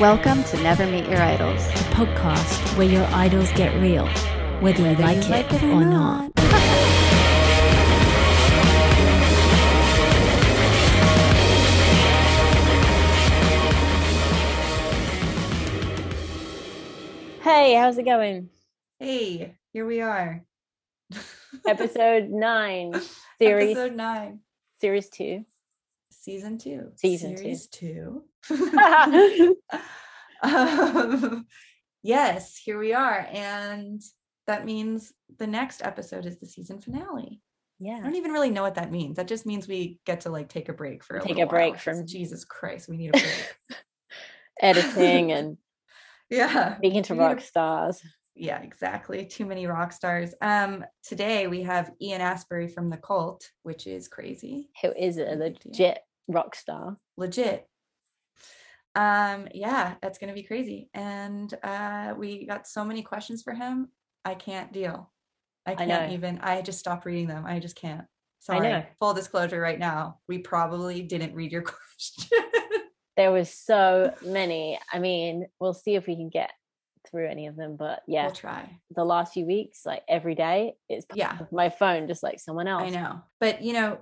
Welcome to Never Meet Your Idols. a podcast where your idols get real, whether you like you it like it or or not. Hey, how's it going? Hey, here we are. Episode nine, series Episode nine, series two. season two. Season. Series two. two. um, yes, here we are. And that means the next episode is the season finale. Yeah. I don't even really know what that means. That just means we get to like take a break for a Take a break while, from- Jesus Christ, we need a break. editing and yeah. speaking to a rock stars. yeah exactly too many rock stars um today we have ian astbury from the cult which is crazy Who is a legit rock star? legit um yeah that's gonna be crazy and uh we got so many questions for him i can't deal i can't know. even i just stopped reading them i just can't I sorry full disclosure right now we probably didn't read your question There was so many. I mean, we'll see if we can get through any of them. But yeah, we'll try the last few weeks, like every day, it's Yeah. my phone just like someone else. I know. But you know,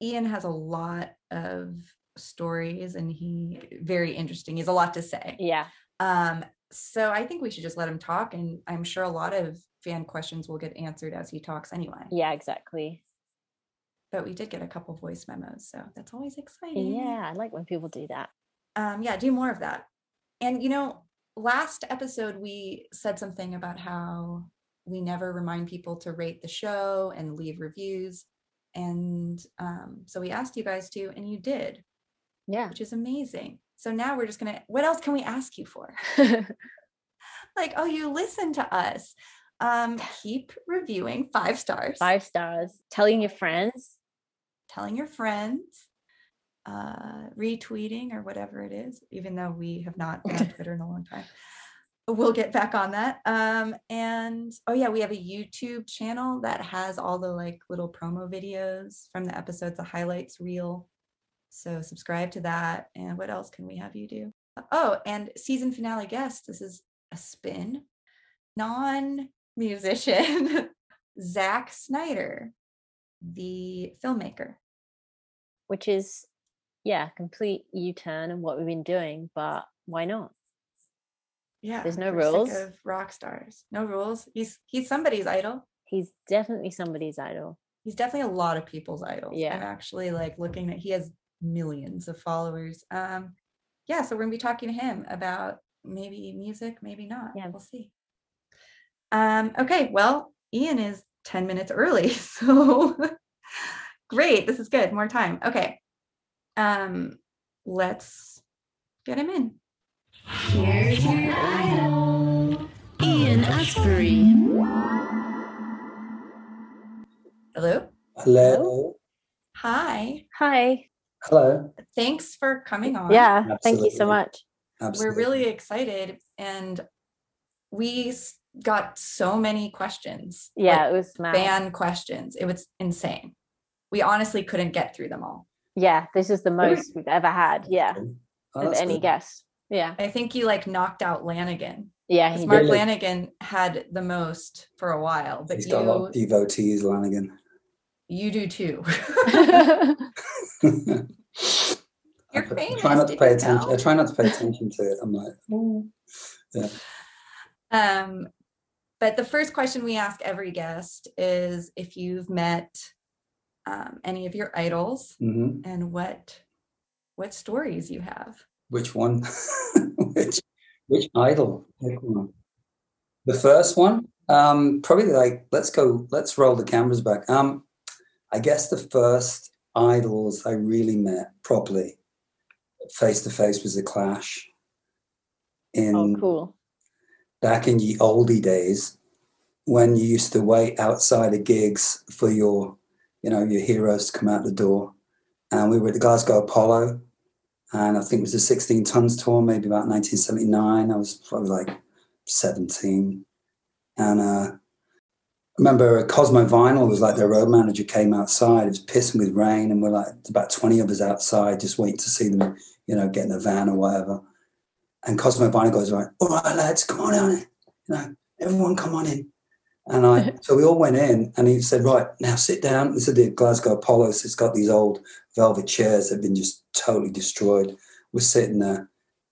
Ian has a lot of stories and he very interesting. He has a lot to say. Yeah, Um, so I think we should just let him talk and I'm sure a lot of fan questions will get answered as he talks anyway. yeah, exactly. But we did get a couple voice memos, so that's always exciting. Yeah, I like when people do that. Um, yeah, do more of that. And you know, last episode we said something about how we never remind people to rate the show and leave reviews. And um, so we asked you guys to, and you did. Yeah. which is amazing. So now we're just gonna. What else can we ask you for? Like, oh, you listen to us. Um, keep reviewing five stars, Five stars. Telling your friends. telling your friends, uh, retweeting or whatever it is. Even though we have not been on Twitter in a long time, we'll get back on that. Um, and oh yeah, we have a YouTube channel that has all the like little promo videos from the episodes, the highlights reel. So subscribe to that. And what else can we have you do? Oh, and season finale guest. This is a spin. Non musician, Zack Snyder, the filmmaker. which is yeah complete u-turn in what we've been doing but why not Yeah. There's no rules? Of rock stars. No rules. He's he's somebody's idol. he's definitely somebody's idol He's definitely a lot of people's idols. Yeah. I'm actually like looking at he has millions of followers. Um yeah, so we're gonna be talking to him about maybe music, maybe not. Yeah. We'll see. Um, okay, well, Ian is 10 minutes early, so great. This is good. More time. Okay. Um, let's get him in. Here's your idol, Ian Astbury. Hello. Hello. Hi. hi Hello. Thanks for coming on. yeah thank you so much Absolutely. we're really excited and we got so many questions yeah like it was mad. fan questions it was insane we honestly couldn't get through them all yeah this is the most we've ever had yeah Oh, of any good. guest yeah i think you like knocked out lanegan yeah 'Cause he mark. Really? lanegan had the most for a while but He's got a lot of devotees, Lanegan. You do too I You're famous, try not to pay attention. know? I try not to pay attention to it. I'm like, oh. um but the first question we ask every guest is if you've met um, any of your idols hmm and what what stories you have which one? which which idol? The first one, um, probably like let's go. Let's roll the cameras back. Um, I guess the first idols I really met properly, face to face, was the Clash. In oh cool. back in the oldie days when you used to wait outside of gigs for your you know your heroes to come out the door. And we were at the glasgow apollo and i think it was the 16 tons tour maybe about 1979 i was probably like 17 and uh I remember Cosmo Vinyl was like their road manager came outside. It was pissing with rain, and we're like about twenty of us outside, just waiting to see them, you know, get in a van or whatever. And Cosmo Vinyl goes, right, all right, lads, come on in. You know, everyone come on in. And I, so we all went in and he said, right, now sit down. This is the Glasgow Apollos. It's got these old velvet chairs that have been just totally destroyed. We're sitting there.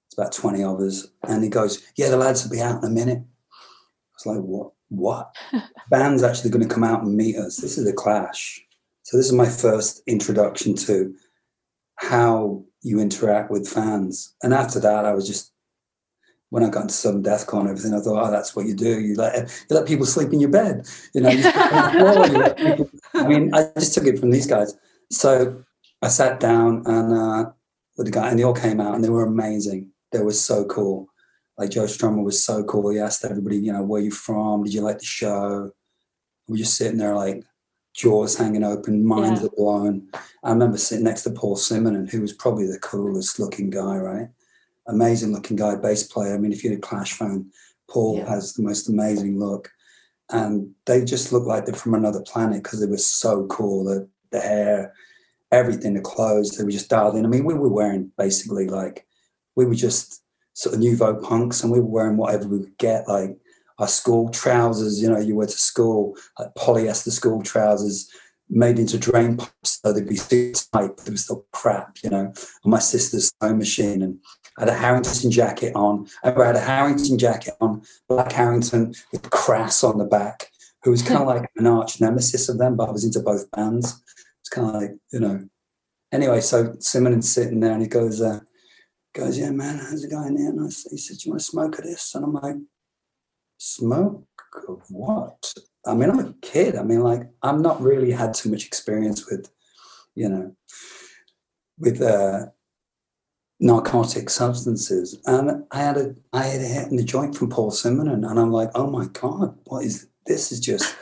It's about 20 of us. And he goes, yeah, the lads will be out in a minute. I was like, what? What? Band's actually going to come out and meet us. This is a clash. So this is my first introduction to how you interact with fans. And after that, I was just when I got into Southern Death Cult and everything, I thought, oh, that's what you do. You let you let people sleep in your bed. You know, you people, I mean, I just took it from these guys. So I sat down and uh, with the guy, and they all came out, and they were amazing. They were so cool. Like Joe Strummer was so cool. He asked everybody, you know, where you from? Did you like the show? We were just sitting there like jaws hanging open, minds yeah. are blown. I remember sitting next to Paul Simonon, who was probably the coolest looking guy, right? amazing looking guy, bass player. I mean, if you're a Clash fan, Paul yeah. has the most amazing look. And they just looked like they're from another planet because they were so cool. The, the hair, everything, the clothes, they were just dialed in. I mean, we were wearing basically like, we were just sort of nouveau punks and we were wearing whatever we could get, like our school trousers, you know, you went to school, like polyester school trousers, made into drain pipes so they'd be super tight, but they were still crap, you know, on my sister's sewing machine. And I had a Harrington jacket on. I had a Harrington jacket on, black Harrington with crass on the back, who was kind of like an arch nemesis of them, but I was into both bands. It's kind of like, you know. Anyway, so Simonon's sitting there and he goes, uh, goes, yeah, man, how's it going there? And I, he said, do you want to smoke of this? And I'm like, smoke of what? I mean, I'm a kid. I mean, like, I've not really had too much experience with, you know, with uh, narcotic substances. And I had a, I had a hit in the joint from Paul Simonon, and I'm like, oh my god, what is this? Is just.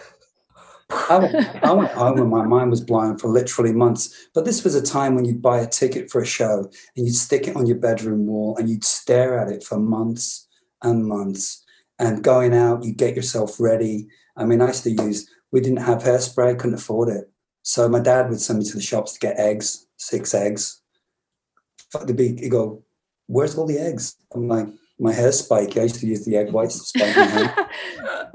I went, I went home and my mind was blown for literally months. But this was a time when you'd buy a ticket for a show and you'd stick it on your bedroom wall and you'd stare at it for months and months. And going out, you'd get yourself ready I mean, I used to use, we didn't have hairspray, couldn't afford it. So my dad would send me to the shops to get eggs, six eggs. The big, he go, where's all the eggs? I'm like, my hair spike. I used to use the egg whites to spike my hair.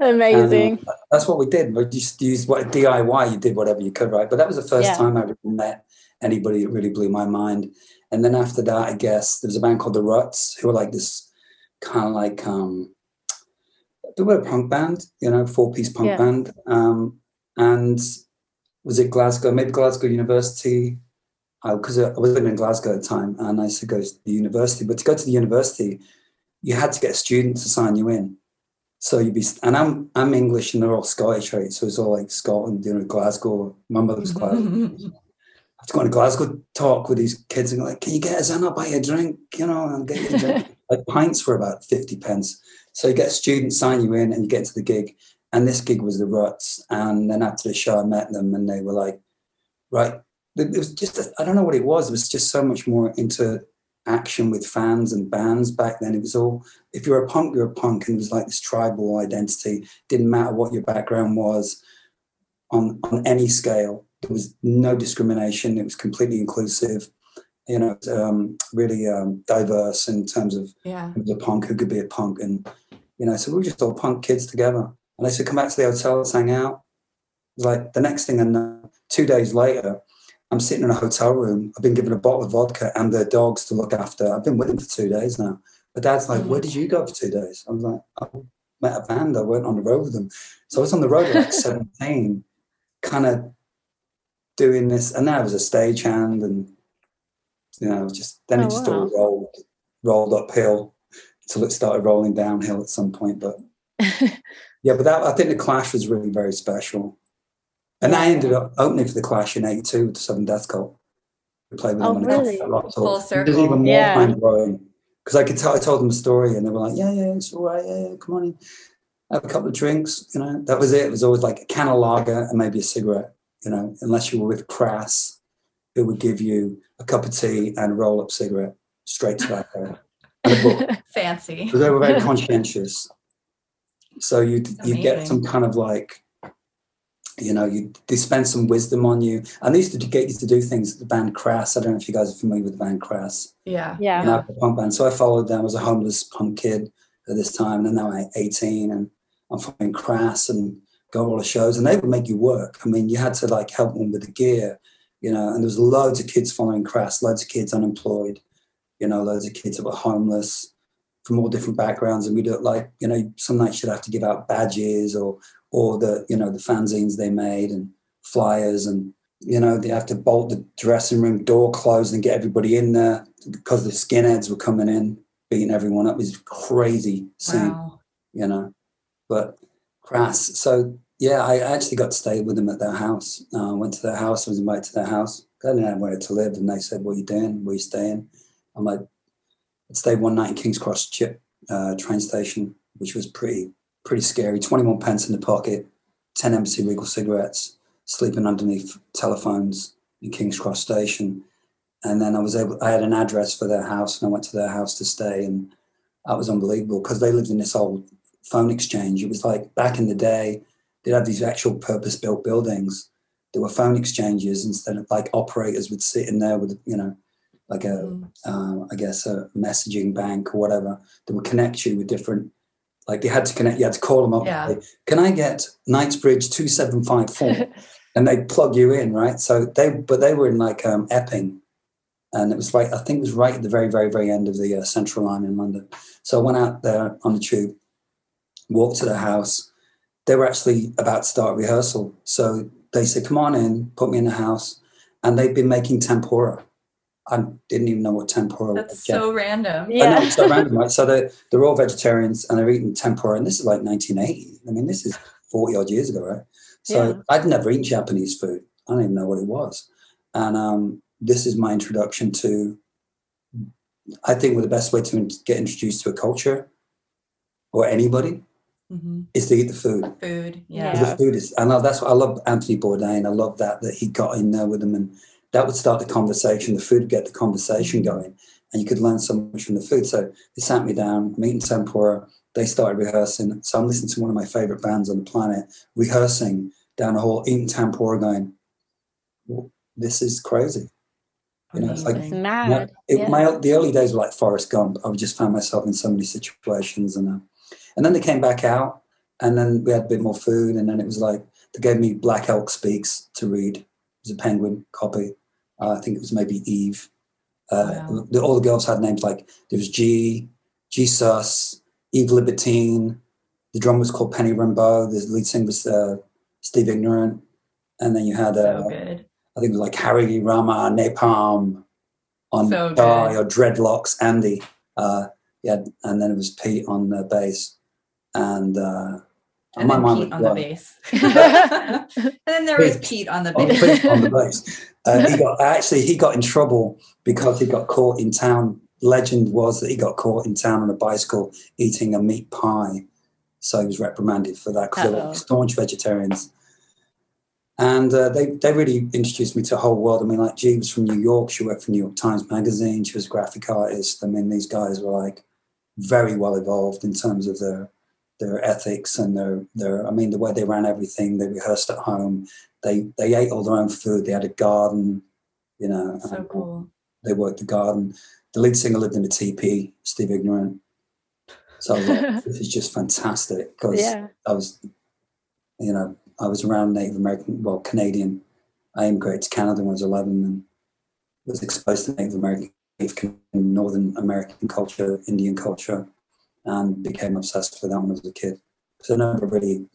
Amazing. And, uh, that's what we did. We just used what DIY. You did whatever you could, right? But that was the first yeah. time I really met anybody that really blew my mind. And then after that, I guess there was a band called the Ruts who were like this kind of like um, they were a punk band, you know, four piece punk yeah. band. Um, and was it Glasgow? Maybe Glasgow University, because uh, I was living in Glasgow at the time, and I used to go to the university. But to go to the university, you had to get a student to sign you in. So you'd be, and I'm I'm English and they're all Scottish, right? So it's all like Scotland, you know, Glasgow. My mother's mm-hmm. Glasgow. I have to go to Glasgow, talk with these kids, and like, "Can you get us in? I'll buy you a drink." You know, I'll get you a drink. like pints for about fifty pence. So you get a student sign you in and you get to the gig. And this gig was the Ruts. And then after the show, I met them and they were like, right. It was just, I don't know what it was. It was just so much more into action with fans and bands back then. It was all, if you're a punk, you're a punk. And it was like this tribal identity. Didn't matter what your background was on, on any scale. There was no discrimination. It was completely inclusive you know, um, really um, diverse in terms of yeah. the punk who could be a punk, and you know, so we were just all punk kids together. And I said, come back to the hotel, let's hang out. Like the next thing, and two days later, I'm sitting in a hotel room. I've been given a bottle of vodka and their dogs to look after. I've been with them for two days now. But dad's like, where did you go for two days? I was like, I met a band. I went on the road with them. So I was on the road at like 17, kind of doing this. And then I was a stagehand and, you know, just then oh, it just wow. all rolled, rolled uphill until it started rolling downhill at some point. But yeah, but that I think the Clash was really very special. And. I ended up opening for the Clash in '82 with the Southern Death Cult. We played with oh, them on really? a lot. Full circle. It was even more yeah. mind blowing because I could tell. I told them a story, and they were like, "Yeah, yeah, it's all right. Yeah, yeah come on in, have a couple of drinks." You know, that was it. It was always like a can of lager and maybe a cigarette. You know, unless you were with Crass, who would give you a cup of tea and a roll up cigarette straight to that and a book. Fancy. Because they were very conscientious. So you you get some kind of like you know, you dispense some wisdom on you. And they used to get you to do things. The band Crass. I don't know if you guys are familiar with the band Crass. Yeah. Yeah. You know, the punk band. So I followed them. I was a homeless punk kid at this time, and now I'm 18, and I'm following Crass and go to all the shows, and they would make you work. I mean, you had to like help them with the gear, you know. And there was loads of kids following Crass, loads of kids unemployed, you know, loads of kids that were homeless from all different backgrounds, and we do it like you know, some nights you'd have to give out badges or or the you know the fanzines they made and flyers and you know they have to bolt the dressing room door closed and get everybody in there because the skinheads were coming in beating everyone up. It was crazy scene Wow. you know but crass. So yeah i actually got to stay with them at their house. Uh, went to their house I was invited to their house. I didn't have where to live and they said what are you doing? Where are you staying? I'm like i stayed one night in king's cross chip uh, train station which was pretty pretty scary. 21 pence in the pocket 10 embassy regal cigarettes sleeping underneath telephones in king's cross station. And then i was able i had an address for their house and i went to their house to stay and that was unbelievable because they lived in this old phone exchange. It was like back in the day they'd have these actual purpose built buildings. There were phone exchanges instead of like operators would sit in there with you know like a Mm. uh, I guess a messaging bank or whatever that would connect you with different like they had to connect you had to call them up Yeah. can I get Knightsbridge 2754 and they plug you in right? So they but they were in like um, Epping. And it was right I think it was right at the very very very end of the uh, central line in London. So I went out there on the tube walked to the house. They were actually about to start rehearsal. So they said come on in put me in the house. And they've been making tempura I didn't even know what tempura That's was yet. so random. I know, Yeah. it's so random, right? So they're, they're all vegetarians and they're eating tempura, and this is like 1980. I mean, this is 40 odd years ago, right? So Yeah. I'd never eaten Japanese food. I don't even know what it was. And um, this is my introduction to, I think, well, the best way to get introduced to a culture or anybody hmm is to eat the food. Food. Yeah. Yeah. 'Cause The food is, and that's what I love Anthony Bourdain. I love that that he got in there with them, and that would start the conversation. The food would get the conversation going, and you could learn so much from the food. So they sat me down, I'm eating tempura. They started rehearsing. So I'm listening to one of my favorite bands on the planet, rehearsing down the hall, eating tempura, going, "This is crazy." You know, it's like It's Amazing. mad. yeah, it, yeah. my the early days were like Forrest Gump. I would just find myself in so many situations, and uh, and then they came back out, and then we had a bit more food, and then it was like they gave me Black Elk Speaks to read. Was a Penguin copy. Uh, I think it was maybe Eve. Uh, Wow. the, all the girls had names like there was G, G Sus, Eve Libertine. The drummer was called Penny Rimbaud. The lead singer was uh, Steve Ignorant, and then you had uh, So. I think it was like Harry Rama, Napalm on So guitar, or Dreadlocks, Andy. Uh, yeah, and then it was Pete on the bass. And, uh, And then Pete on the bass. and then there was Pete. On the bass. Pete on the bass. Uh, he got actually he got in trouble because he got caught in town. Legend was that he got caught in town on a bicycle eating a meat pie, so he was reprimanded for that because they were staunch vegetarians. And uh, they they really introduced me to a whole world. I mean, like G was from New York. She worked for New York Times Magazine. She was a graphic artist. I mean, these guys were like very well evolved in terms of their their ethics and their their. I mean, the way they ran everything. They rehearsed at home. They they ate all their own food. They had a garden. You know, so and cool. they worked the garden. The lead singer lived in a teepee. Steve Ignorant. So I was like, this is just fantastic because yeah. I was, you know, I was around Native American, well, Canadian. I immigrated to Canada when I was 11 and was exposed to Native American, Northern American culture, Indian culture, and became obsessed with that when I was a kid. So I never really,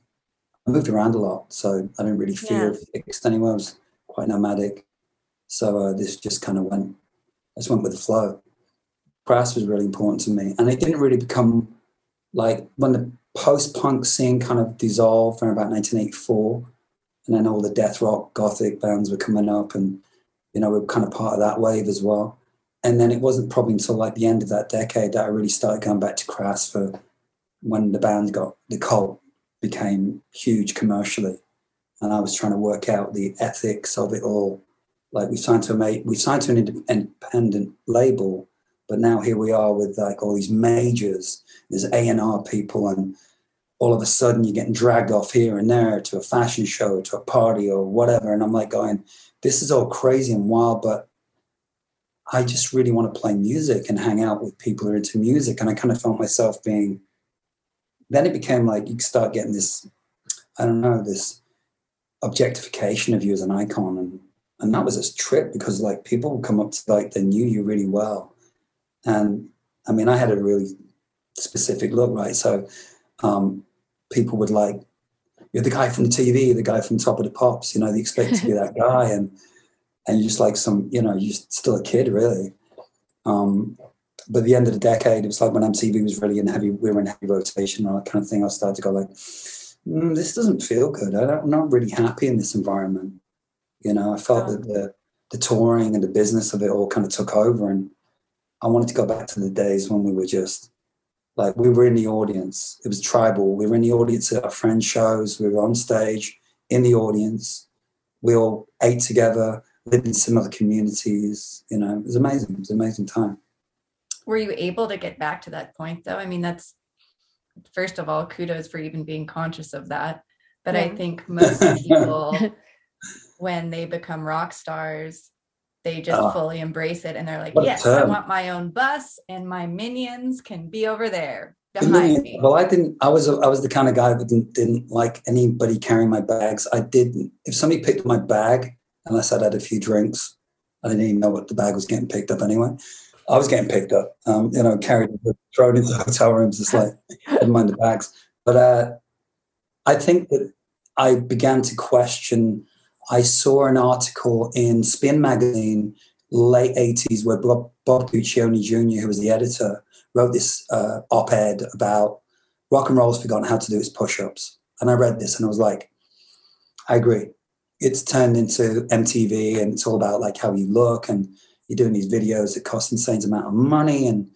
I moved around a lot, so I didn't really feel fixed anywhere. I was quite nomadic. So uh, this just kind of went, I just went with the flow. Crass was really important to me. And it didn't really become like when the post punk scene kind of dissolved around about 1984, and then all the death rock, gothic bands were coming up, and you know, we were kind of part of that wave as well. And then it wasn't probably until like the end of that decade that I really started going back to Crass for when the band got the cult became huge commercially. And I was trying to work out the ethics of it all. Like we signed to a we signed to an independent label, but now here we are with like all these majors. There's A and R people and all of a sudden you're getting dragged off here and there to a fashion show, to a party or whatever. And I'm like going, this is all crazy and wild, but I just really want to play music and hang out with people who are into music. And I kind of felt myself being, then it became like you start getting this, I don't know, this objectification of you as an icon. And, and that was a trip because like people would come up to like they knew you really well. And I mean, I had a really specific look, right? So um, people would like, you're the guy from the TV, the guy from Top of the Pops, you know, they expect to be that guy. And, and you're just like some, you know, you're still a kid, really. Um, but the end of the decade, it was like when MTV was really in heavy, we were in heavy rotation and that kind of thing. I started to go like, mm, this doesn't feel good. I am not really happy in this environment. You know, I felt that the the touring and the business of it all kind of took over, and I wanted to go back to the days when we were just like we were in the audience. It was tribal. We were in the audience at our friends' shows. We were on stage in the audience. We all ate together lived in similar communities. You know, it was amazing. It was an amazing time. Were you able to get back to that point though? I mean, that's first of all, kudos for even being conscious of that. But yeah. I think most people, when they become rock stars, they just uh, fully embrace it and they're like, yes, I want my own bus and my minions can be over there behind me. Well, I didn't. I was I was the kind of guy that didn't, didn't like anybody carrying my bags. I didn't. If somebody picked my bag, unless I'd had a few drinks. I didn't even know what the bag was getting picked up anyway. I was getting picked up, um, you know, carried, thrown into hotel rooms, It's like, didn't mind the bags. But uh, I think that I began to question. I saw an article in Spin magazine, late 80s, where Bob, Bob Guccione Jr., who was the editor, wrote this uh, op ed about rock and roll's forgotten how to do its push ups. And I read this and I was like, I agree it's turned into MTV and it's all about like how you look and you're doing these videos that cost insane amount of money and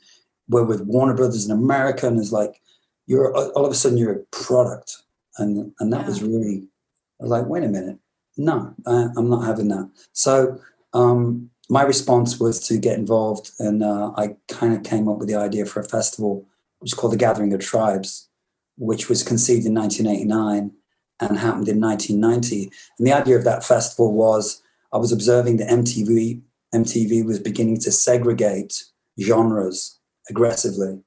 we're with Warner Brothers in America and it's like you're all of a sudden you're a product. And and that yeah. was really I was like wait a minute. No I, am not having that. So um, my response was to get involved and uh, I kind of came up with the idea for a festival. Which is called the Gathering of Tribes which was conceived in 1989 and happened in 1990. And the idea of that festival was I was observing that MTV MTV was beginning to segregate genres aggressively.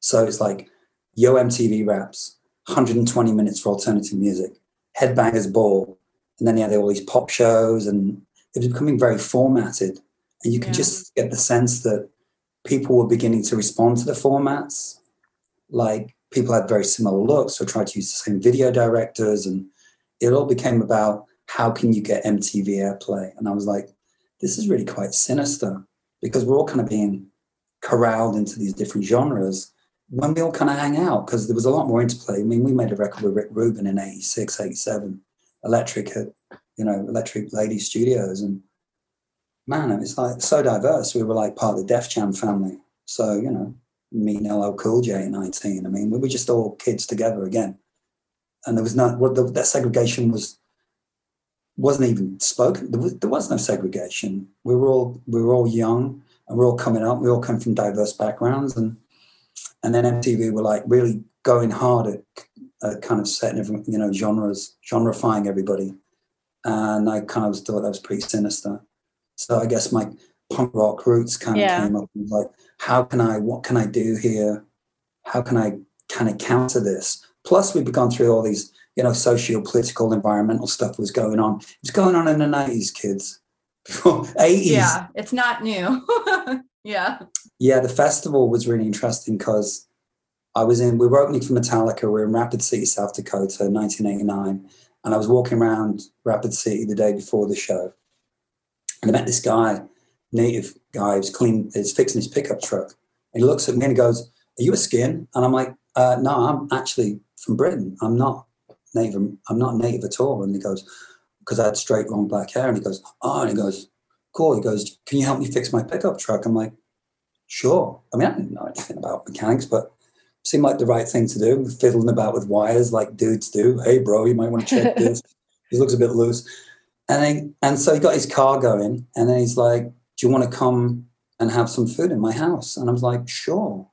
So it's like Yo MTV Raps, 120 minutes for alternative music, Headbangers Ball, and then you had all these pop shows, and it was becoming very formatted. And you could yeah. just get the sense that people were beginning to respond to the formats. Like people had very similar looks, so tried to use the same video directors, and it all became about how can you get MTV airplay. And I was like, this is really quite sinister because we're all kind of being corralled into these different genres when we all kind of hang out because there was a lot more interplay. I mean, we made a record with Rick Rubin in 86, 87, Electric at, you know, Electric Lady Studios. And man, it was like so diverse. We were like part of the Def Jam family. So, you know, me and LL Cool J at 19. I mean, we were just all kids together again. And there was not, well, the, that segregation was, wasn't even spoken. There was, there was no segregation. We were all, we were all young and we are all coming up. We all come from diverse backgrounds. And, and then MTV were like really going hard at, at kind of setting, every, you know, genres, genrefying everybody. And I kind of thought that was pretty sinister. So I guess my punk rock roots kind of came up and like, how can I, what can I do here? How can I kind of counter this? Plus, we've gone through all these, you know, socio political, environmental stuff was going on. It was going on in the 90s, kids. 80s. Yeah, it's not new. yeah. Yeah, the festival was really interesting because I was in, we were opening for Metallica. We were in Rapid City, South Dakota, 1989. And I was walking around Rapid City the day before the show. And I met this guy native guy who's clean is fixing his pickup truck. And he looks at me and he goes, Are you a skin? And I'm like, uh, no, I'm actually from Britain. I'm not native. I'm not native at all. And he goes, because I had straight long black hair. And he goes, oh, and he goes, cool. He goes, can you help me fix my pickup truck? I'm like, sure. I mean, I didn't know anything about mechanics, but seemed like the right thing to do. Fiddling about with wires like dudes do. Hey, bro, you might want to check this. he looks a bit loose. And then, and so he got his car going, and then he's like, do you want to come and have some food in my house? And I was like, sure.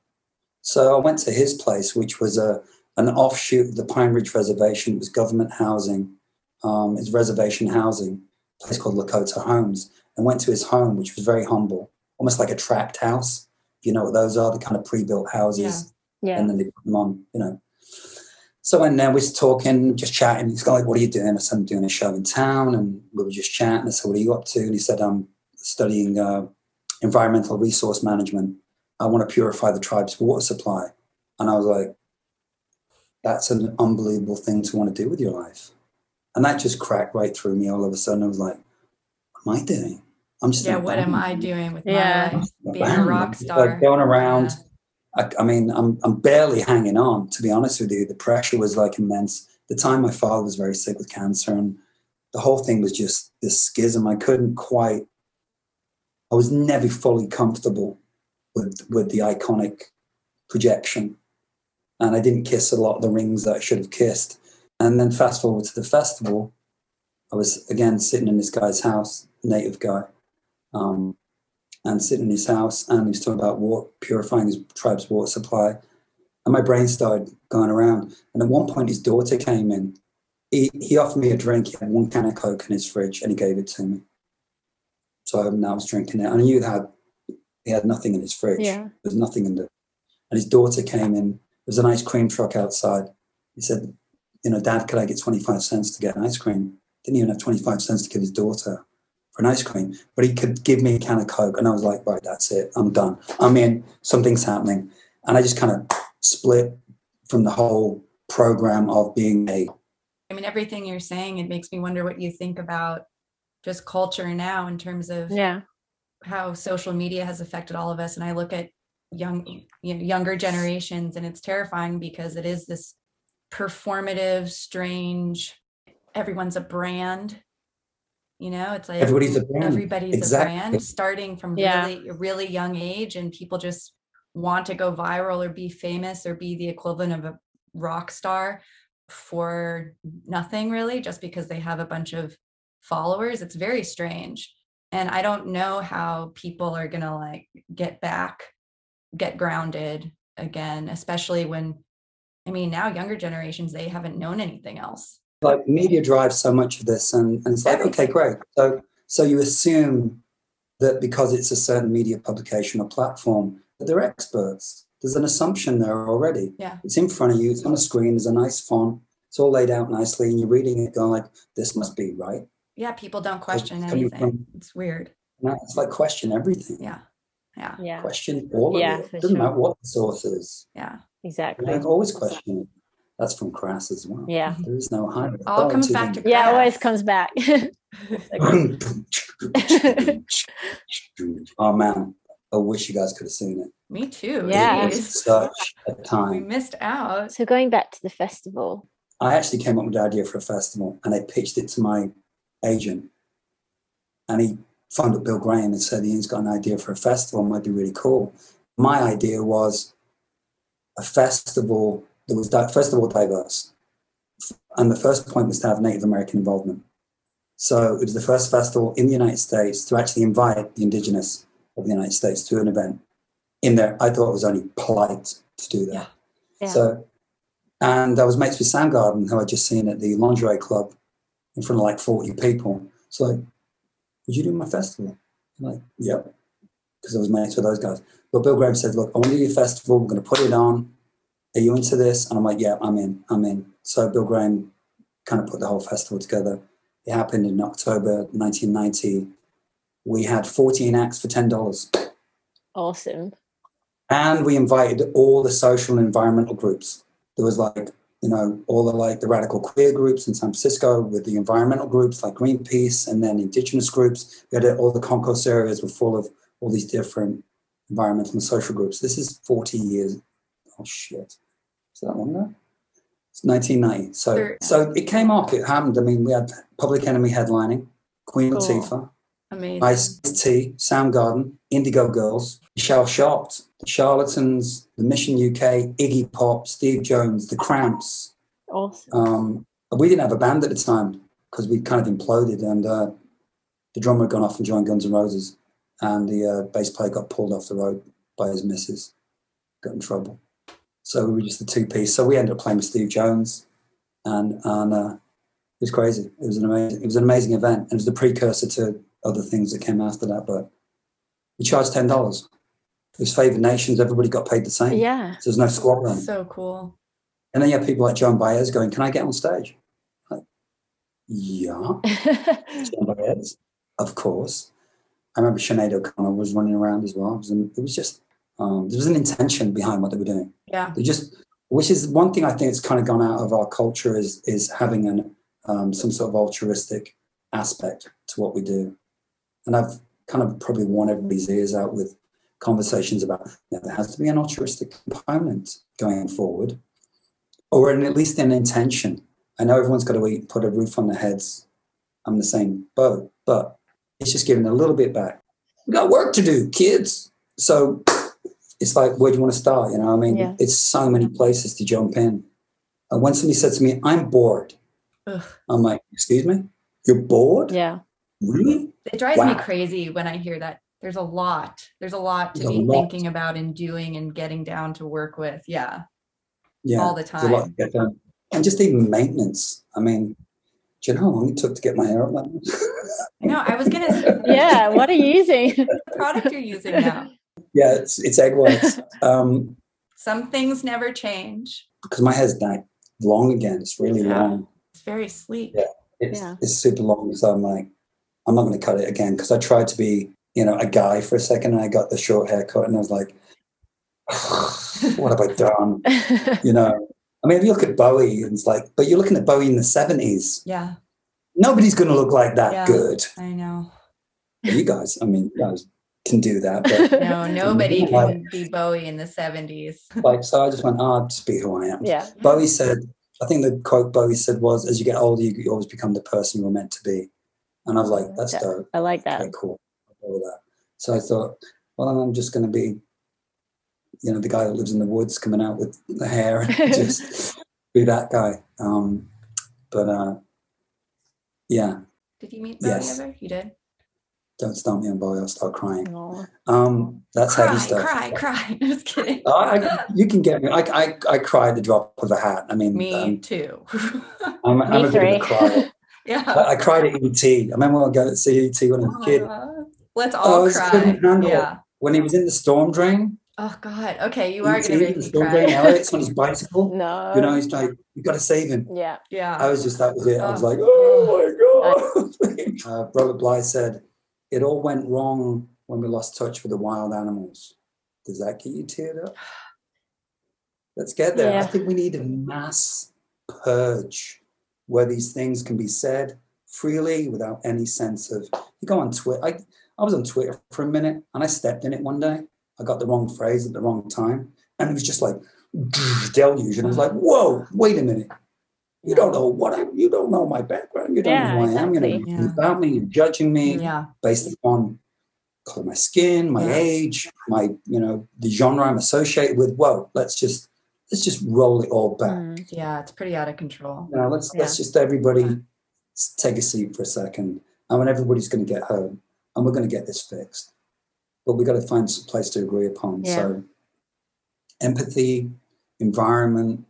So I went to his place, which was a an offshoot of the Pine Ridge Reservation. It was government housing. Um, it's reservation housing, a place called Lakota Homes, and went to his home, which was very humble, almost like a tract house. You know what those are, the kind of pre-built houses, Yeah. and then they put them on, you know. So and then we was talking, just chatting. He's like, "What are you doing?" I said, "I'm doing a show in town," and we were just chatting. I said, "What are you up to?" And he said, "I'm studying uh, environmental resource management. I want to purify the tribe's water supply." And I was like, "That's an unbelievable thing to want to do with your life." And that just cracked right through me. All of a sudden, I was like, "What am I doing? I'm just Yeah, what am. I doing with Yeah. my life? Being a rock star. like, going around. Yeah. I, I mean, I'm I'm barely hanging on. To be honest with you, the pressure was like immense. The time my father was very sick with cancer, and the whole thing was just this schism. I couldn't quite. I was never fully comfortable with with the iconic projection, and I didn't kiss a lot of the rings that I should have kissed. And then fast forward to the festival, I was again sitting in this guy's house, native guy, um, and sitting in his house, and he was talking about water, purifying his tribe's water supply. And my brain started going around. And at one point, his daughter came in. He, he offered me a drink. He had one can of Coke in his fridge, and he gave it to me. So now I was drinking it. And I knew that he had nothing in his fridge. Yeah. There was nothing in there. And his daughter came in. There was an ice cream truck outside. He said, You know, Dad, could I get 25 cents to get an ice cream? Didn't even have 25 cents to give his daughter for an ice cream, but he could give me a can of Coke. And I was like, Right, that's it. I'm done. I'm in. Something's happening. And I just kind of split from the whole program of being a I mean, everything you're saying, it makes me wonder what you think about just culture now in terms of Yeah. how social media has affected all of us. And I look at young, you know, younger generations, and it's terrifying because it is this performative, strange. Everyone's a brand. You know, it's like Everybody's a brand. Everybody's Exactly. a brand, starting from Yeah. really, really young age, and people just want to go viral or be famous or be the equivalent of a rock star for nothing really, just because they have a bunch of followers. It's very strange. And I don't know how people are gonna like get back, get grounded again, especially when I mean now younger generations, they haven't known anything else. like media drives so much of this and, and it's like okay great so so you assume that because it's a certain media publication or platform that they're experts there's an assumption there already Yeah. it's in front of you it's on a screen there's a nice font it's all laid out nicely and you're reading it going like this must be right Yeah, people don't question it's anything. from- It's weird. and it's like question everything Yeah. Yeah. Yeah. question all of Yeah, it doesn't sure. matter what the source is Yeah. Exactly. like always question it that's from crass as well Yeah. Mm-hmm. there is no higher All comes back than- to Yeah. It always comes back. oh man, I wish you guys could have seen it. Me too. Yeah. It was such a time. We missed out. so going back to the festival. I actually came up with the idea for a festival and I pitched it to my agent. And he phoned up Bill Graham and said, Ian's got an idea for a festival, might be really cool. My idea was a festival that was, first of all, diverse. And the first point was to have Native American involvement. So it was the first festival in the United States to actually invite the indigenous of the United States to an event. In there, I thought it was only polite to do that. Yeah. Yeah. So, and I was mates with Soundgarden, who I'd just seen at the Lingerie Club in front of like 40 people. So, like, would you do my festival? I'm like, yep, because I was mates with those guys. But Bill Graham said, look, I want to do your festival. We're going to put it on. Are you into this? And I'm like, yeah, I'm in. I'm in. So Bill Graham kind of put the whole festival together. It happened in October 1990. We had 14 acts for $10. Awesome. and we invited all the social and environmental groups there was like you know all the like the radical queer groups in san francisco with the environmental groups like greenpeace and then indigenous groups. We had uh, all the concourse areas were full of all these different environmental and social groups. This is 40 years oh shit. Is that long ago it's 1990 so Thir- so it came off it happened. I mean we had public enemy headlining queen Cool. latifah Amazing. Ice T, Soundgarden, Indigo Girls, Shell Shocked, The Charlatans, The Mission UK, Iggy Pop, Steve Jones, The Cramps. Awesome. Um, we didn't have a band at the time because we kind of imploded and uh, the drummer had gone off and joined Guns N' Roses and the uh, bass player got pulled off the road by his missus, got in trouble. So we were just the two piece. So we ended up playing with Steve Jones, and and uh, it was crazy. It was an amazing. It was an amazing event. And it was the precursor to other things that came after that. But we charged ten dollars. It was favored nations. Everybody got paid the same. Yeah. So there's no squabbling. So cool. And then you have people like John Baez going, "Can I get on stage?" Like, yeah, Joan Baez, of course. I remember Sinead O'Connor was running around as well. It was, it was just um, there was an intention behind what they were doing. Yeah. They just, which is one thing I think it's kind of gone out of our culture is is having an um, some sort of altruistic aspect to what we do, and I've kind of probably worn everybody's ears out with conversations about you know, there has to be an altruistic component going forward, or an, at least an intention. I know everyone's got to eat, put a roof on their heads. I'm the same boat, but it's just giving a little bit back. We got work to do, kids. So it's like, where do you want to start? You know, I mean, Yeah. it's so many places to jump in. And when somebody said to me, I'm bored, Ugh. I'm like, excuse me? You're bored? yeah. Really? It drives me crazy when I hear that. There's a lot. There's a lot to There's be lot. thinking about and doing and getting down to work with. Yeah. Yeah. All the there's a lot to time. get done. And just even maintenance. I mean, do you know how long it took to get my hair up like this? I know. I was gonna say Yeah. What are you using? the product you're using now. yeah, it's, it's egg whites. um, Some things never change. because my hair's like long again. It's really Yeah. long. It's very sleek. Yeah. It's, Yeah. it's super long. So I'm like, I'm not going to cut it again because I tried to be, you know, a guy for a second and I got the short haircut and I was like, what have I done? You know, I mean, if you look at Bowie, and it's like, but you're looking at Bowie in the 70s. Yeah, Nobody's going to look like that Yeah. good. I know. You guys, I mean, you guys can do that. But No, nobody Yeah. can be Bowie in the 70s. like, so I just went, oh, I'll just be who I am. yeah. Bowie said, I think the quote Bowie said was, as you get older, you, you always become the person you were meant to be. And I was like, that's Yeah. dope. I like that. Okay, cool. Go with that. So I thought, well, I'm just going to be, you know, the guy that lives in the woods coming out with the hair and just be that guy. Um, but uh, yeah, Did you meet Bowie Yes. ever? You did? don't start me on Bowie. I'll start crying. Um, that's cry, heavy stuff. cry, cry. Just kidding. Oh, I, you can get me. I, I, I cry the drop of a hat. I mean, Me um, too. I'm, I'm a bit of a crier. yeah. I, I cried at ET. I remember when I go to see ET when I was Oh a kid. God. Let's Oh, all I just cry. couldn't. Yeah. When he was in the storm drain, Oh God. Okay, you are gonna make the me storm drain, cry. Alex on his bicycle. No. You know, he's like, you got to save him. yeah. Yeah. I was just, that was it. I was Oh. like, oh my God. uh, Robert Bly said, it all went wrong when we lost touch with the wild animals. Does that get you teared up? Let's get there. I think we need a mass purge where these things can be said freely without any sense of. You go on Twitter. I, I was on Twitter for a minute and I stepped in it one day. I got the wrong phrase at the wrong time. And it was just like deluge. And I was like, whoa, wait a minute. You don't know what I'm. you don't know my background. You don't Yeah, know who I am. You know exactly. anything about me. You're judging me yeah. based upon color my skin, my Yeah. age, my, you know, the genre I'm associated with. Whoa, let's just let's just roll it all back. Mm. Yeah. It's pretty out of control. You know, let's Yeah. let's just everybody take a seat for a second. And when everybody's going to get home, and we're going to get this fixed, but we've got to find some place to agree upon. Yeah. So, empathy, environment,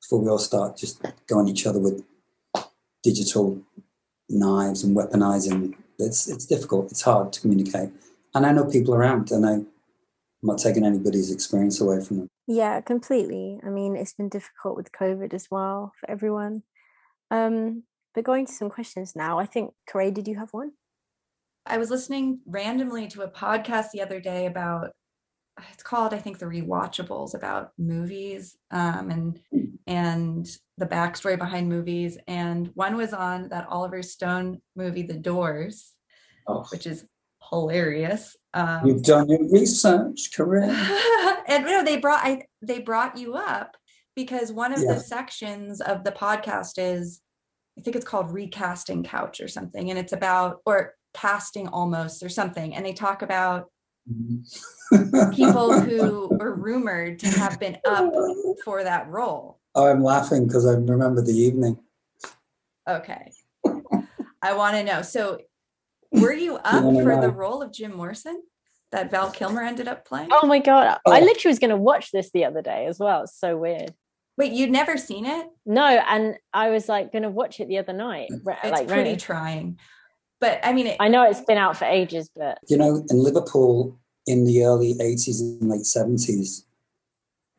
before we all start just going each other with digital knives and weaponizing. It's it's difficult. It's hard to communicate. And I know people around, and I, I'm not taking anybody's experience away from them. Yeah, completely. I mean, it's been difficult with COVID as well for everyone. Um, but going to some questions now, I think, Corey, did you have one? I was listening randomly to a podcast the other day about it's called I think the rewatchables about movies um, and and the backstory behind movies and one was on that Oliver Stone movie The Doors Oh, which is hilarious um, you've done your research, correct? and you know they brought I they brought you up because one of Yeah. the sections of the podcast is I think it's called recasting couch or something and it's about or casting almost or something and they talk about mm-hmm. people who were rumored to have been up for that role oh I'm laughing because I remember the evening. okay i want to know so were you up wanna for the role of jim morrison that Val Kilmer ended up playing? Oh my god! I Oh. literally was going to watch this the other day as well. It's so weird. Wait, you'd never seen it? No, and I was like going to watch it the other night. It's like pretty rented. trying. But I mean, it, I know it's been out for ages, but You know, in Liverpool in the early 80s and late 70s,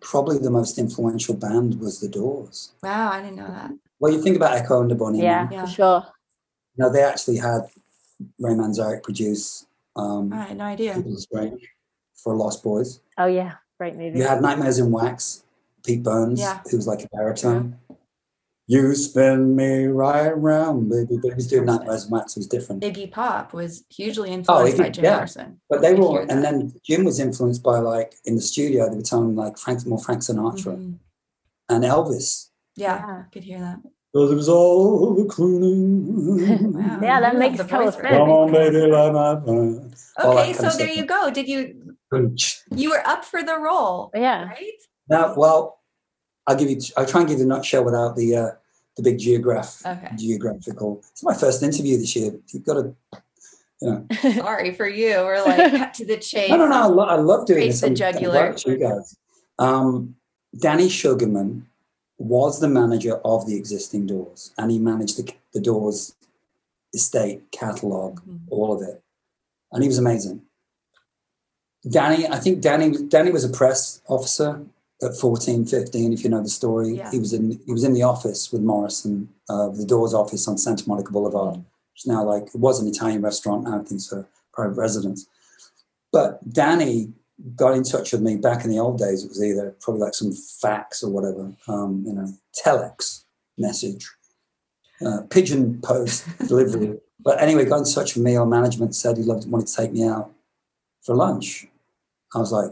probably the most influential band was The Doors. wow, I didn't know that. Well, you think about Echo and the Bunny. yeah, Yeah. for sure. You know, they actually had Ray Manzarek produce um, I had no idea. For Lost Boys. Oh yeah, great movie. You had Nightmares in Wax, Pete Burns, Yeah. who was like a baritone. You spin me right round, baby. But he was doing that in Wax, it was different. Iggy Pop was hugely influenced by Iggy, Jim yeah. Morrison. But they were, and that. then Jim was influenced by like in the studio, they were telling like Frank, more Frank Sinatra Mhm. and Elvis. Yeah, Yeah. I could hear that. Because it was all the crooning. Wow. Yeah, that makes have total voice for sense. Come on, baby, light my fire. Okay, so there stuff. you go. Did you you were up for the role, Yeah. right? Now, well, I'll give you. I'll try and give you the nutshell without the uh, the big geograph Okay. geographical. It's my first interview this year. You've got to, you know. Sorry for you. We're like cut to the chase. No, no, no. I, lo- I love doing Raise this. the I'm- I'm jugular. you guys. Um, Danny Sugarman was the manager of the existing Doors, and he managed the, the Doors estate catalog, Mhm. all of it, and he was amazing. Danny, I think Danny Danny was a press officer at 14, 15, if you know the story. Yeah. He was in he was in the office with Morrison, uh, the Doors office on Santa Monica Boulevard, which is now like it was an Italian restaurant, now I think it's a private residence. But Danny got in touch with me back in the old days. It was either probably like some fax or whatever, um, you know, telex message, uh, pigeon post delivery. But anyway, got in touch with me. Our management said he loved wanted to take me out for lunch. I was like,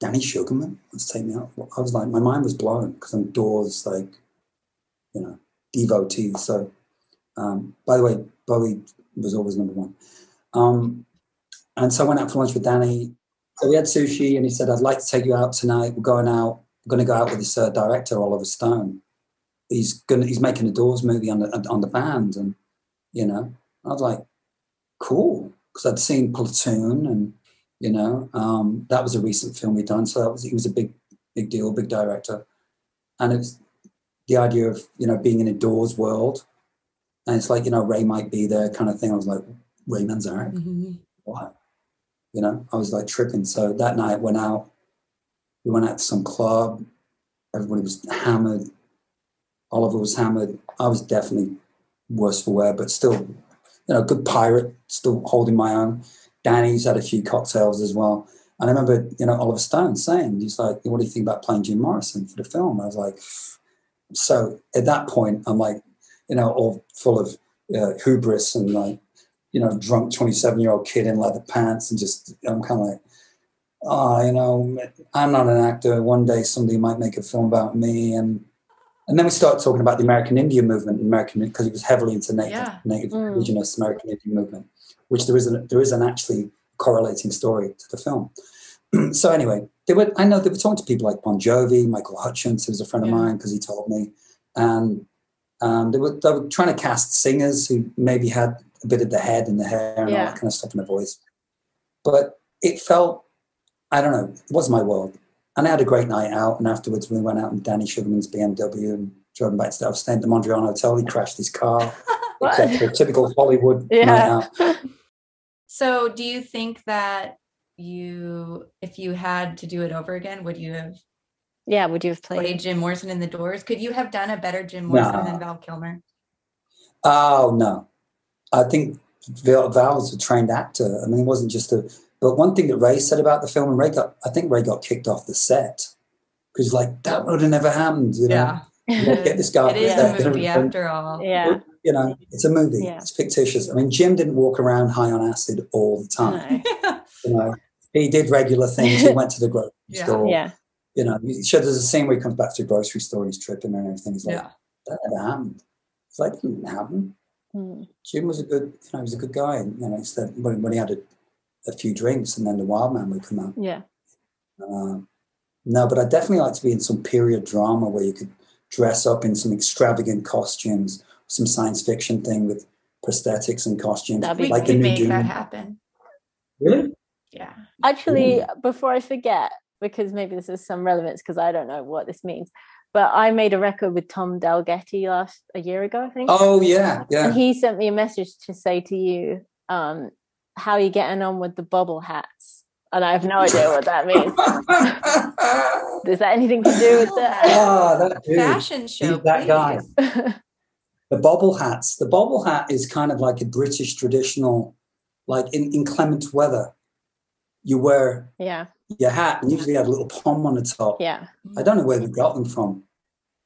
Danny Sugarman wants to take me out. I was like, my mind was blown because I'm Doors like, you know, devotee. So, um, by the way, Bowie was always number one. Um, and so I went out for lunch with Danny. So we had sushi, and he said, "I'd like to take you out tonight. We're going out. We're going to go out with this uh, director, Oliver Stone. He's going. He's making a Doors movie on the on the band, and you know, I was like, cool, because I'd seen Platoon, and you know, um, that was a recent film we'd done. So that was he was a big big deal, big director, and it's the idea of you know being in a Doors world, and it's like you know Ray might be there, kind of thing. I was like, Ray Manzarek Mhm. what? You know, I was like tripping. So that night went out. We went out to some club. Everybody was hammered. Oliver was hammered. I was definitely worse for wear, but still, you know, good pirate, still holding my own. Danny's had a few cocktails as well. And I remember, you know, Oliver Stone saying, he's like, what do you think about playing Jim Morrison for the film? I was like, so at that point, I'm like, you know, all full of uh, hubris and like, you know, drunk 27 year old kid in leather pants and just, I'm kind of like, oh, you know, I'm not an actor. One day somebody might make a film about me. And and then we started talking about the American Indian movement, American because he was heavily into native, Yeah. native Mm. indigenous American Indian movement, which there isn't there is an actually correlating story to the film. so anyway, they were I know they were talking to people like Bon Jovi, Michael Hutchence, who was a friend of mine because he told me, and um, they were they were trying to cast singers who maybe had a bit of the head and the hair and all that kind of stuff in the voice, but it felt I don't know, it wasn't my world. And I had a great night out, and afterwards we went out in Danny Sugarman's BMW and drove him back to I was staying at the Mondrian Hotel. He crashed his car, What? etc. Typical Hollywood Yeah. night out. So, do you think that you, if you had to do it over again, would you have Yeah, would you have played played? Jim Morrison in the Doors? Could you have done a better Jim Morrison No. than Val Kilmer? Oh no, I think Val, Val was a trained actor. I mean, it wasn't just a. But one thing that Ray said about the film, and Ray got, I think Ray got kicked off the set because like that would have never happened. You know, Yeah, get this guy. it is Yeah. a movie after all. yeah. You know, it's a movie. Yeah. It's fictitious. I mean, Jim didn't walk around high on acid all the time. No. You know, he did regular things. He went to the grocery Yeah. store. Yeah. You know, so there's a scene where he comes back to the grocery store, he's tripping and everything. He's like, yeah. that never happened. It's like, it didn't happen. Mm. Jim was a good, you know, he was a good guy. And, you know, he said when, when he had a, a few drinks and then the wild man would come out. Yeah. Um, no, but I'd definitely like to be in some period drama where you could dress up in some extravagant costumes, some science fiction thing with prosthetics and costumes. That'd be We like could the make Doom. that happen. Really? Yeah. Actually, before I forget, because maybe this is some relevance because I don't know what this means, but I made a record with Tom Dalgety last a year ago, I think. Oh yeah, yeah. And he sent me a message to say to you, um, how are you getting on with the bobble hats? And I have no idea what that means. Does that anything to do with that? Ah, that dude. Fashion show. He's that guy. The bobble hats. The bobble hat is kind of like a British traditional, like in inclement weather, you wear yeah, your hat and usually had a little pom on the top. yeah, I don't know where they got them from.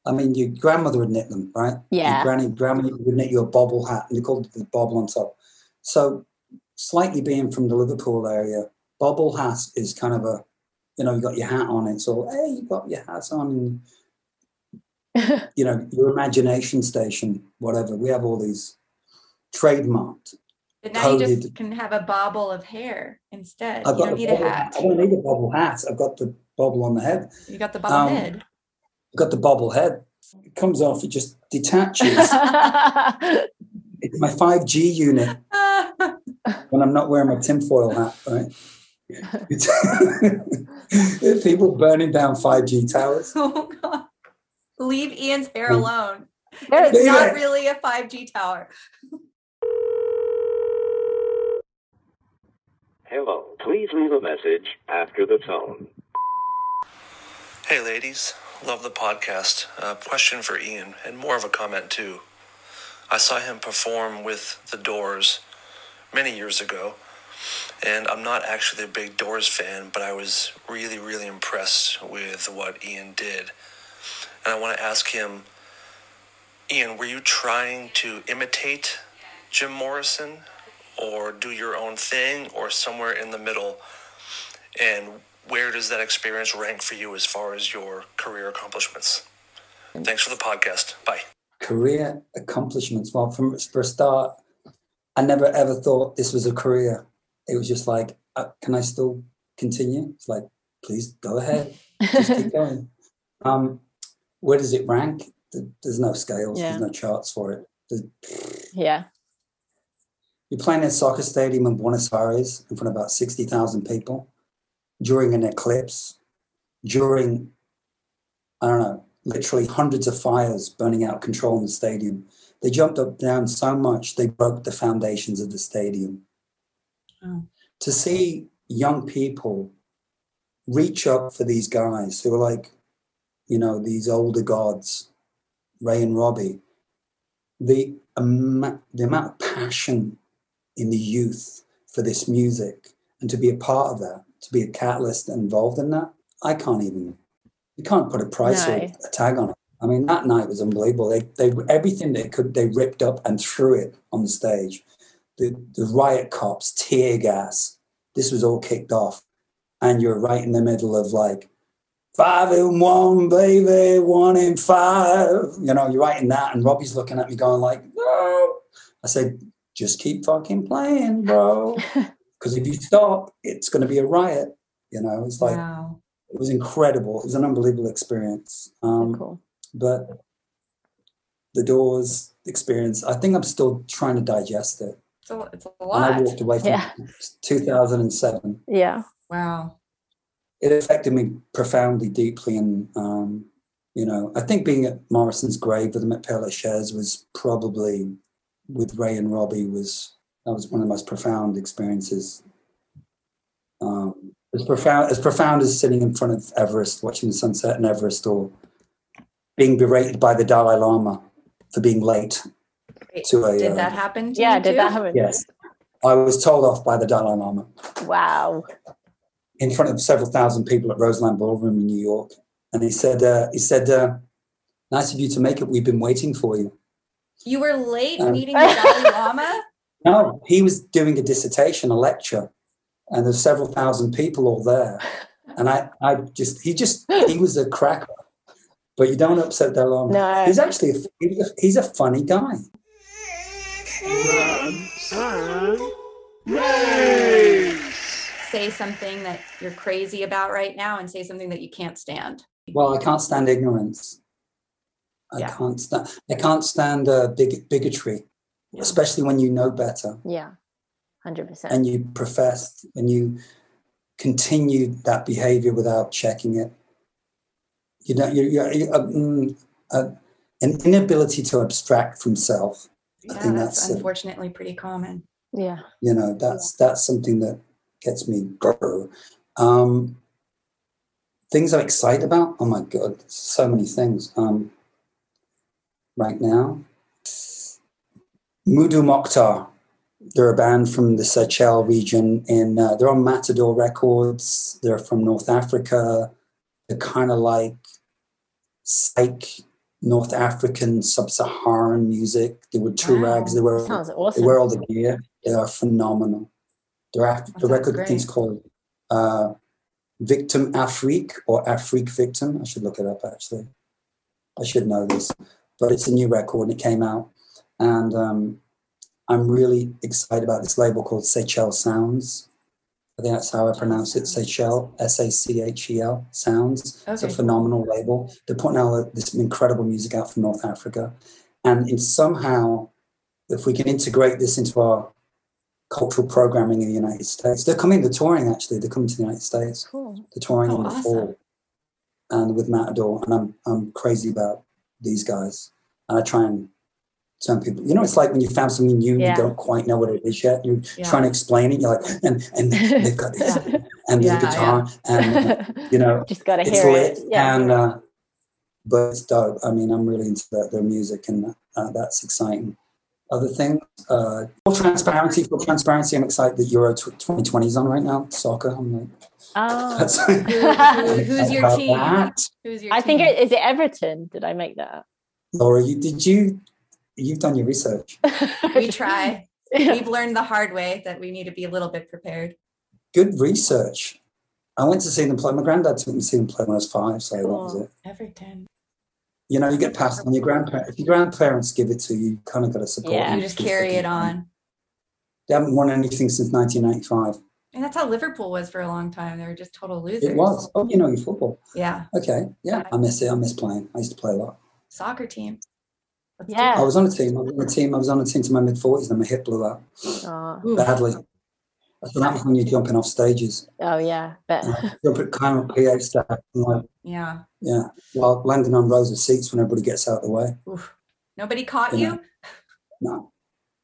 I mean, your grandmother would knit them, right? Yeah. Your granny, grandma would knit you a bobble hat, and they called it the bobble on top. So, slightly being from the Liverpool area, bobble hat is kind of a, you know, you got your hat on it. So, hey, you got your hat on, and you know, your imagination station, whatever. We have all these trademarked. But now you just Coded. can have a bobble of hair instead. I've You got don't the need a bobble hat. I don't need a bobble hat. I've got the bobble on the head. You got the bobble Um, head. I've got the bobble head. It comes off. It just detaches. it's my 5G unit when I'm not wearing my tinfoil hat, right? People burning down 5G towers. oh god. Leave Ian's hair alone. There- It's Leave not it. really a 5G tower. Hello. Please leave a message after the tone. Hey, ladies. Love the podcast. Uh, question for Ian, and more of a comment, too. I saw him perform with The Doors many years ago, and I'm not actually a big Doors fan, but I was really, really impressed with what Ian did. And I want to ask him Ian, were you trying to imitate Jim Morrison, or do your own thing, or somewhere in the middle? And where does that experience rank for you as far as your career accomplishments? Thanks for the podcast. Bye. Career accomplishments. Well, from for a start, I never ever thought this was a career. It was just like, uh, can I still continue? It's like, please go ahead. Just keep going. Um, where does it rank? There's no scales. Yeah. There's no charts for it. There's- yeah, You're playing in a soccer stadium in Buenos Aires in front of about 60,000 people during an eclipse, during, I don't know, literally hundreds of fires burning out of control in the stadium. They jumped up down so much they broke the foundations of the stadium. Oh. To see young people reach up for these guys who are like, you know, these older gods, Ray and Robbie, the, ama- the amount of passion in the youth for this music and to be a part of that, to be a catalyst involved in that, I can't even, you can't put a price or a tag on it. I mean, that night was unbelievable. They, they, everything they could, they ripped up and threw it on the stage. The, the riot cops, tear gas, this was all kicked off. And you're right in the middle of like, five in one, baby, one in five. You know, you're writing that, and Robbie's looking at me going like, no. I said, just keep fucking playing, bro. Because if you stop, it's going to be a riot. You know, it's like wow. it was incredible. It was an unbelievable experience. Um, cool. But the Doors experience, I think I'm still trying to digest it. It's a, it's a And I walked away from Yeah. 2007 Yeah, Wow. it affected me profoundly, deeply, and um, you know, I think being at Morrison's grave with him at Père Lachaise was probably with Ray and Robbie was that was one of the most profound experiences. Um, as profound as profound as sitting in front of Everest, watching the sunset in Everest, or being berated by the Dalai Lama for being late Wait, to a. Did uh, that happen to yeah. you Did too? that happen? Yes, I was told off by the Dalai Lama. Wow. in front of several thousand people at Roseland Ballroom in New York, and he said, uh, "He said, uh, nice of you to make it. We've been waiting for you." You were late Um, meeting the Dalai Lama? No, he was doing a dissertation, a lecture, and there's several thousand people all there, and I, I just, he just, he was a cracker. But you don't upset Dalai Lama. No. He's actually, a, he was a- he's a funny guy. Say something that you're crazy about right now and say something that you can't stand. Well, I can't stand ignorance. I Yeah. can't stand. I can't stand uh, big, bigotry, especially when you know better. Yeah, hundred percent. and you profess and you continued that behavior without checking it. You know, you're, you're, you're, uh, mm, uh, an inability to abstract from self. I Yeah, think that's that's, unfortunately pretty common. Yeah. you know, that's that's something that gets me. grr. Um, things I'm excited about. Oh my god, so many things. Um, right now, Mdou Moctar. They're a band from the Seychelles region, and uh, they're on Matador Records. They're from North Africa. They're kind of like psych North African sub-Saharan music. They were two Wow. rags. They were Sounds they awesome. wear all the gear. They are phenomenal. Their af- That the record great. thing's called uh, Victim Afrique or Afrique Victim. I should look it up actually. I should know this, but it's a new record and it came out, and um, I'm really excited about this label called Seychelles Sounds. I think that's how I pronounce it. Seychelles, S A C H E L Sounds. It's a phenomenal label. They're putting out this incredible music out from North Africa, and in somehow, if we can integrate this into our cultural programming in the United States, they're coming. They're touring actually. They're coming to the United States. Cool. They're touring Oh, in the awesome. fall, and with Matador, and I'm I'm crazy about these guys, and I try and turn people. You know, it's like when you found something new, Yeah. you don't quite know what it is yet. You're Yeah. trying to explain it. You're like, and and they've got this, and the Yeah, a guitar, and you know, Just gotta it's hear lit, it. Yeah. and uh, but it's dope. I mean, I'm really into their, their music, and uh, that's exciting. Other things, uh, full transparency. Full transparency. I'm excited that Euro tw- 2020 is on right now. Soccer. I'm like, oh. that's. Who- who's your team? that. Who's your I think team? it is it Everton. Did I make that Laura, you did you? You've done your research. we try. We've learned the hard way that we need to be a little bit prepared. Good research. I went to see them play. My granddad took me to see them play when I was five, so that was Cool. it. Everton. You know, you get passed on your grandparents. If your grandparents give it to you, you kind of got to support Yeah. You just carry it on. They haven't won anything since 1995. And that's how Liverpool was for a long time. They were just total losers. It was. Oh, you know your football. Yeah. Okay. Yeah, I miss it. I miss playing. I used to play a lot. Soccer team. Let's do Yeah. I was on a team. I was on a team. I was on a team to my mid 40s, and my hip blew out oh. it. Ooh. badly. So that was when you're jumping off stages. oh yeah, but Uh, jump kind of PA stack and like, Yeah. yeah, while landing on rows of seats when everybody gets out of the way. Oof. Nobody caught You you? No,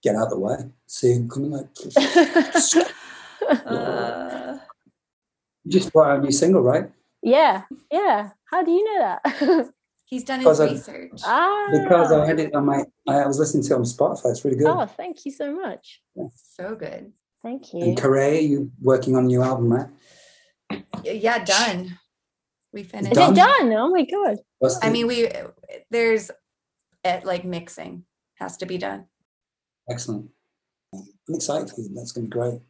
get out of the way. See him coming like. Uh, You just brought out a new single, right? yeah, yeah. How do you know that? he's done his Because I- research. ah, Because I had it on my. I was listening to it on Spotify. It's really good. Oh, thank you so much. So good. Thank you. And Correa, you working on a new album, right? Yeah, done. We finished. Is done? it done? Oh my god. What's I mean, we there's at like mixing has to be done. excellent. I'm excited for you. That's going to be great.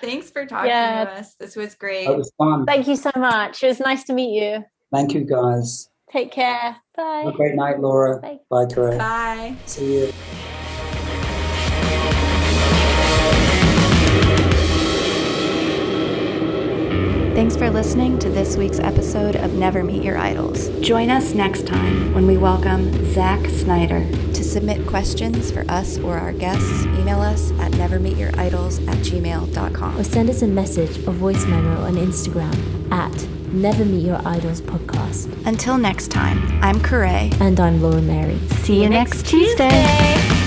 Thanks for talking Yeah. to us. This was great. That was fun. Thank you so much. It was nice to meet you. Thank you, guys. Take care. Bye. Have a great night, Laura. Bye. Bye, Correa. Bye. See you. Thanks for listening to this week's episode of Never Meet Your Idols. Join us next time when we welcome Zack Snyder. To submit questions for us or our guests, email us at nevermeetyouridols at gmail.com. Or send us a message or voice memo on Instagram at Never Meet Your Idols Podcast. Until next time, I'm Corray. And I'm Laura Mary. See you next Tuesday.